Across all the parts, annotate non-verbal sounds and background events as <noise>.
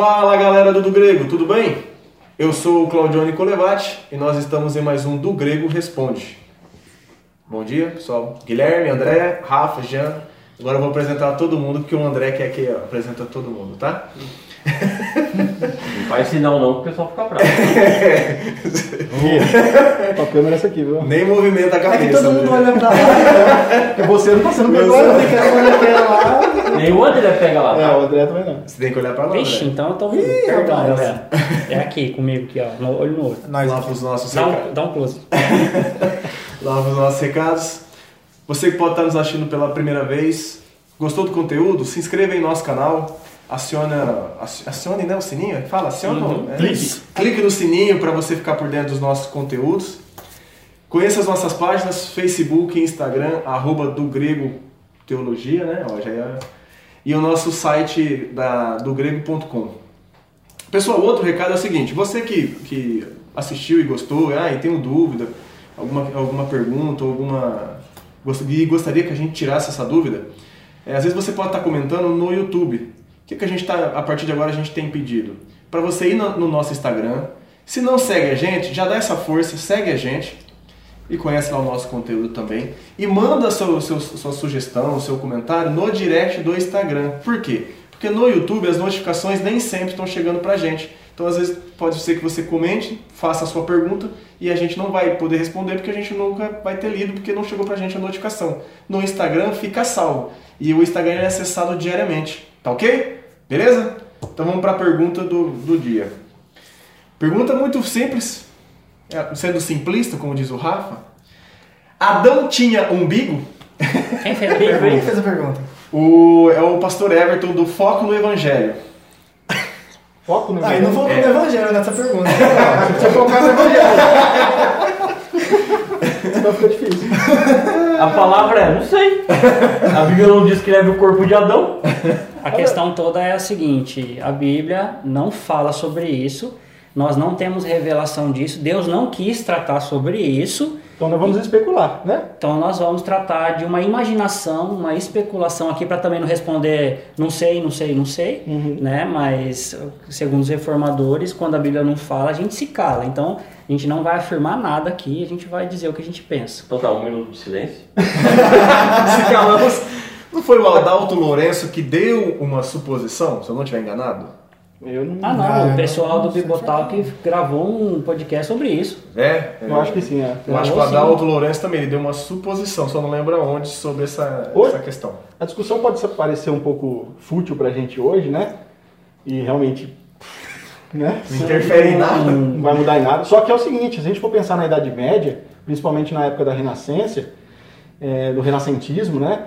Fala galera do Do Grego, tudo bem? Eu sou o Claudione Colevati e nós estamos em mais um Do Grego Responde. Bom dia, pessoal. Guilherme, André, Rafa, Jean. Agora eu vou apresentar todo mundo porque o André quer que apresenta todo mundo, tá? <laughs> Não faz sinal não, porque o pessoal fica bravo. A câmera é essa aqui, viu? Nem movimenta a É cabeça. que todo mundo né? olha pra lá, né? Você não tá sendo Eu pegou, sou. tem que olhar pra lá. Nem o André pega lá. É, tá? o André também não. Você tem que olhar pra lá, Vixe, então eu tô ouvindo. Ih, galera. É aqui comigo, aqui, ó. No olho no olho. Lá pros nossos Dá recados. dá um close. <laughs> Lá pros nossos recados. Você que pode estar nos assistindo pela primeira vez, gostou do conteúdo? Se inscreva em nosso canal. Aciona, aci- acione né, o sininho? Fala, aciona. Uhum. né? Clique. Clique no sininho para você ficar por dentro dos nossos conteúdos. Conheça as nossas páginas, Facebook Instagram, arroba do Grego Teologia, né? Ó, já ia- E o nosso site da, do grego.com. Pessoal, outro recado é o seguinte, você que, que assistiu e gostou, ah, e tem dúvida, alguma, alguma pergunta, alguma. E gostaria que a gente tirasse essa dúvida, é, às vezes você pode estar comentando no YouTube. Que, que a gente tá, a partir de agora a gente tem pedido? Para você ir no, no nosso Instagram. Se não segue a gente, já dá essa força, segue a gente e conhece lá o nosso conteúdo também. E manda seu, seu- sua sugestão, seu comentário no direct do Instagram. Por quê? Porque no YouTube as notificações nem sempre estão chegando pra gente. Então às vezes pode ser que você comente, faça a sua pergunta e a gente não vai poder responder porque a gente nunca vai ter lido porque não chegou pra gente a notificação. No Instagram fica salvo e o Instagram é acessado diariamente. Tá ok? Beleza? Então vamos para a pergunta do, do dia. Pergunta muito simples, é, sendo simplista, como diz o Rafa. Adão tinha umbigo? <laughs> Quem fez a Quem pergunta? fez a pergunta? O, é o pastor Everton do Foco no Evangelho. <laughs> Foco no Ah, e não vou É. no evangelho nessa pergunta. Você precisa focar no evangelho. <laughs> Senão fica difícil. A palavra é, não sei. <laughs> A Bíblia não descreve o corpo de Adão. A questão toda é a seguinte: a Bíblia não fala sobre isso, nós não temos revelação disso, Deus não quis tratar sobre isso, Então nós vamos especular, né? então nós vamos tratar de uma imaginação, uma especulação aqui para também não responder não sei, não sei, não sei, né? Mas segundo os reformadores, quando a Bíblia não fala, a gente se cala. Então a gente não vai afirmar nada aqui, a gente vai dizer o que a gente pensa. Então tá, um minuto de silêncio. <laughs> Se calamos. Não foi o Adalto Lourenço que deu uma suposição, se eu não estiver enganado? Eu não. Ah, não, Ah, o pessoal não do Bibotalk gravou um podcast sobre isso. É? Eu acho que sim, é. Eu acho que o. Adalto Lourenço também ele deu uma suposição, só não lembro aonde, sobre essa, essa questão. A discussão pode parecer um pouco fútil pra gente hoje, né? E realmente. <laughs> Né? Não interfere em nada. Não vai mudar em nada. Só que é o seguinte, se a gente for pensar na Idade Média, principalmente na época da Renascença, é, do renascentismo, né?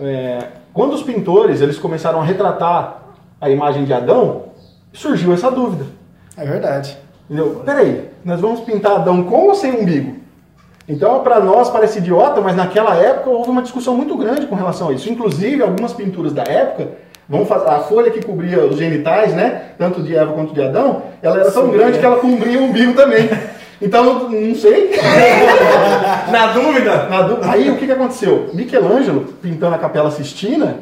É, quando os pintores eles começaram a retratar a imagem de Adão, surgiu essa dúvida. É verdade. Entendeu? Peraí, nós vamos pintar Adão com ou sem umbigo? Então, para nós parece idiota, mas naquela época houve uma discussão muito grande com relação a isso. Inclusive, algumas pinturas da época, vão fazer, a folha que cobria os genitais, né, tanto de Eva quanto de Adão, ela era tão Sim, grande é. que ela cobria o umbigo também. Então, não sei. <laughs> Na dúvida? Na dú- Aí, o que, que aconteceu? Michelangelo, pintando a Capela Sistina,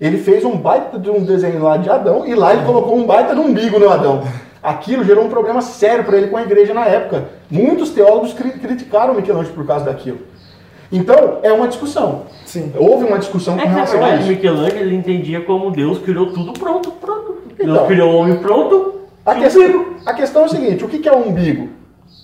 ele fez um baita de um desenho lá de Adão e lá ele colocou um baita no umbigo no Adão. Aquilo gerou um problema sério para ele com a igreja na época. Muitos teólogos cri- criticaram Michelangelo por causa daquilo. Então, é uma discussão. Sim. Houve uma discussão com É relação a isso. Michelangelo ele entendia como Deus criou tudo pronto, pronto. Deus Então. criou o homem pronto. A, e questão, umbigo. a questão é o seguinte, o que, que é o umbigo?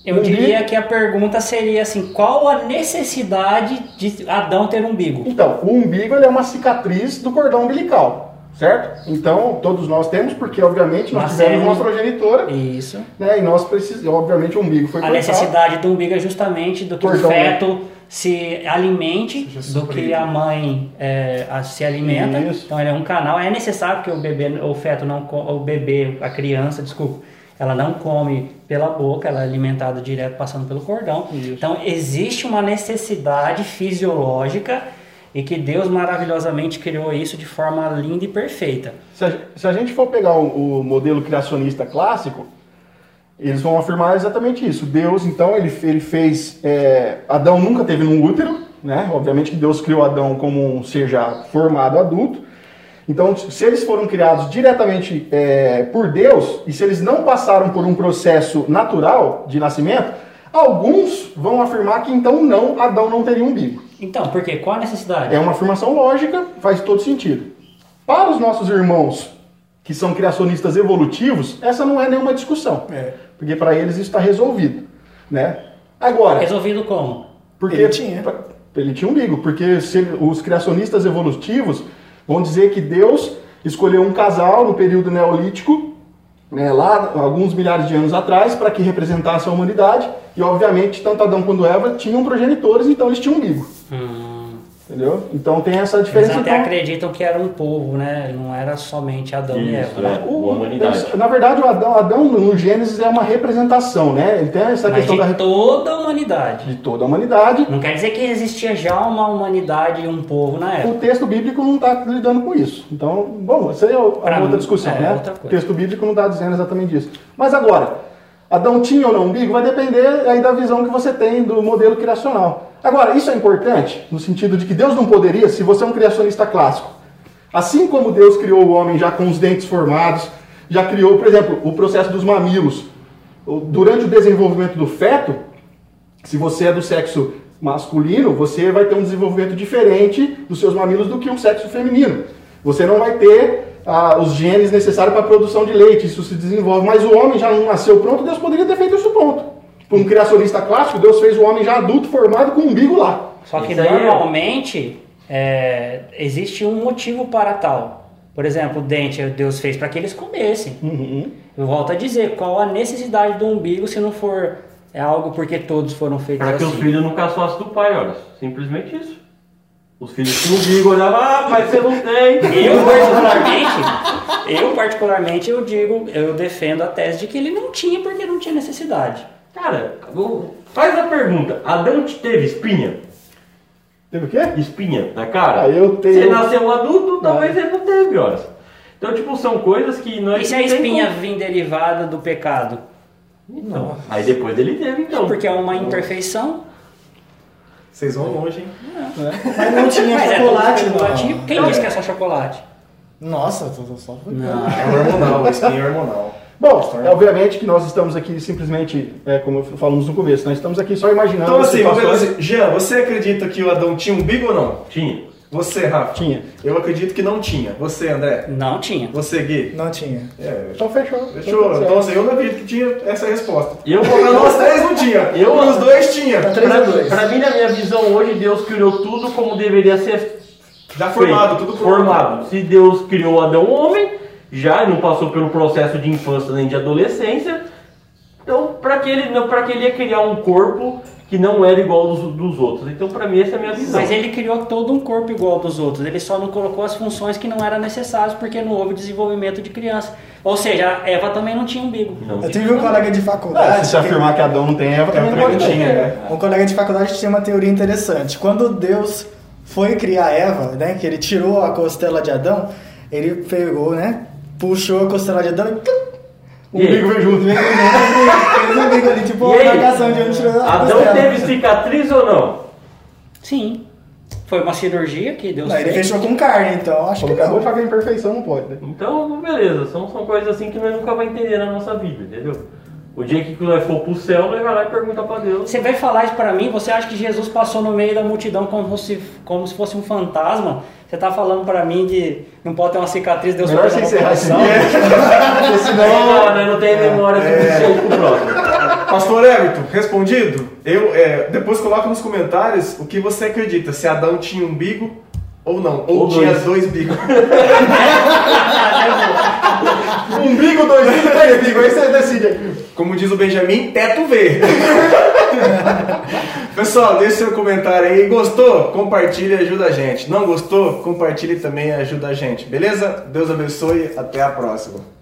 Eu Umbigo- diria que a pergunta seria assim: qual a necessidade de Adão ter umbigo? Então, o umbigo é uma cicatriz do cordão umbilical, certo? Então, todos nós temos, porque obviamente nós Nascemos- tivemos uma progenitora, Isso. né? E nós precisamos, obviamente o umbigo foi A cortado. necessidade do umbigo é justamente do que Cordão, o feto se alimente, do que a mãe é, se alimenta. Isso. Então ele é um canal. É necessário que o bebê, o feto não, o bebê, a criança, desculpa, ela não come pela boca, ela é alimentada direto passando pelo cordão. Isso. Então existe uma necessidade fisiológica e que Deus maravilhosamente criou isso de forma linda e perfeita. Se a, se a gente for pegar o, o modelo criacionista clássico, Eles vão afirmar exatamente isso. Deus, então, ele, ele fez. é, Adão nunca teve um útero, né? Obviamente que Deus criou Adão como um ser já formado adulto. Então, se eles foram criados diretamente é, por Deus, e se eles não passaram por um processo natural de nascimento, alguns vão afirmar que então não, Adão não teria umbigo. Então, por quê? Qual a necessidade? É uma afirmação lógica, faz todo sentido. Para os nossos irmãos que são criacionistas evolutivos, essa não é nenhuma discussão. É. Porque para eles isso está resolvido. Né? Agora, Resolvido como? porque Ele tinha. Ele tinha umbigo, porque se os criacionistas evolutivos vão dizer que Deus escolheu um casal no período neolítico, né, lá alguns milhares de anos atrás, para que representasse a humanidade, e obviamente tanto Adão quanto Eva tinham progenitores, então eles tinham umbigo. Hum, Entendeu? Então tem essa eles diferença. até então- acreditam que era um povo, né? Não era somente Adão e Isso, Eva. né? é. A humanidade. eles- na verdade, o Adão, Adão no Gênesis é uma representação, né? Ele tem essa Mas questão de da, toda a humanidade. de toda a humanidade. Não quer dizer que existia já uma humanidade e um povo na época. O texto bíblico não está lidando com isso. Então, bom, isso aí é Pra uma outra mim, discussão, é né? outra coisa. O texto bíblico não está dizendo exatamente isso. Mas agora, Adão tinha ou não umbigo vai depender aí da visão que você tem do modelo criacional. Agora, isso é importante no sentido de que Deus não poderia, se você é um criacionista clássico, assim como Deus criou o homem já com os dentes formados, já criou, por exemplo, o processo dos mamilos. Durante o desenvolvimento do feto, se você é do sexo masculino, você vai ter um desenvolvimento diferente dos seus mamilos do que um sexo feminino. Você não vai ter ah, os genes necessários para a produção de leite, isso se desenvolve. Mas o homem já não nasceu pronto, Deus poderia ter feito isso pronto. Para um criacionista clássico, Deus fez o homem já adulto, formado com um umbigo lá. Só que é- normalmente é, existe um motivo para tal. Por exemplo, o dente Deus fez para que eles comessem. Uhum. Eu volto a dizer, qual a necessidade do umbigo se não for é algo porque todos foram feitos Para que assim? os filhos não caçassem do pai, olha. Simplesmente isso. Os filhos tinham umbigo, olhavam, ah, mas você não tem. Eu particularmente, eu particularmente eu digo, eu defendo a tese de que ele não tinha porque não tinha necessidade. Cara, faz a pergunta. Adão te teve espinha? Teve o quê? Espinha na cara? Ah, eu tenho- Você nasceu adulto, talvez ele não teve, olha. Então, tipo, são coisas que nós E se a não espinha como- vir derivada do pecado? Então, aí depois ele teve, então. Porque é uma imperfeição. Vocês vão longe, hein? Mas não tinha Mas é chocolate, não. Quem disse que é só chocolate? Nossa, tô, tô só Não. É hormonal, a espinha é hormonal. Bom, é obviamente que nós estamos aqui simplesmente, é, como falamos no começo, nós estamos aqui só imaginando. Então assim, vamos situações- ver assim, Jean, você acredita que o Adão tinha umbigo ou não? Tinha. Você, Rafa? Tinha. Eu acredito que não tinha. Você, André? Não tinha. Você, Gui? Não tinha. É, Então fechou. Fechou. Então assim, eu não acredito que tinha essa resposta. E eu nós três não tinha. <laughs> Eu- Os dois tinha. Tá Pra, dois. pra mim, na minha visão hoje, Deus criou tudo como deveria ser Já formado, feito, tudo pronto. formado. Se Deus criou Adão homem, já não passou pelo processo de infância nem de adolescência, então para que ele não para que ele ia criar um corpo que não era igual dos, dos outros. Então para mim essa é a minha visão. Mas ele criou todo um corpo igual dos outros. Ele só não colocou as funções que não eram necessárias porque não houve desenvolvimento de criança. Ou seja, a Eva também não tinha umbigo. Não. Eu tive um colega de É, faculdade. se você que- afirmar que Adão não tem Eva, também não tinha, né? Um colega de faculdade tinha uma teoria interessante. Quando Deus foi criar Eva, né, que ele tirou a costela de Adão, ele pegou, né, puxou a costela de Adão e O umbigo veio junto. fez um bico ali, tipo E uma marcação de onde tirou a Adão teve cicatriz ou não? Sim. Foi uma cirurgia que Deus Não, ele fez. fechou com carne, então acho que Falou que acabou não. de a imperfeição não pode, né? Então, beleza, são, são coisas assim que nós nunca vamos entender na nossa vida, entendeu? O dia que nós for pro céu, nós vai lá e pergunta pra Deus. Você vai falar isso pra mim? Você acha que Jesus passou no meio da multidão como se, como se fosse um fantasma? Você tá falando pra mim de não pode ter uma cicatriz, Deus Melhor uma encerrar esse. <laughs> Porque Não, senão. nós não tem memória suficiente pro próximo. Pastor Everton, respondido? Eu, é, depois coloca nos comentários o que você acredita, se Adão tinha umbigo ou não. Ou, Ou tinha dois. dois bigos. <laughs> Umbigo, dois bigos, três bigos. Aí você decide. Como diz o Benjamin, teto verde. <laughs> Pessoal, deixe seu comentário aí. Gostou? Compartilhe e ajuda a gente. Não gostou? Compartilhe também e ajuda a gente. Beleza? Deus abençoe. Até a próxima.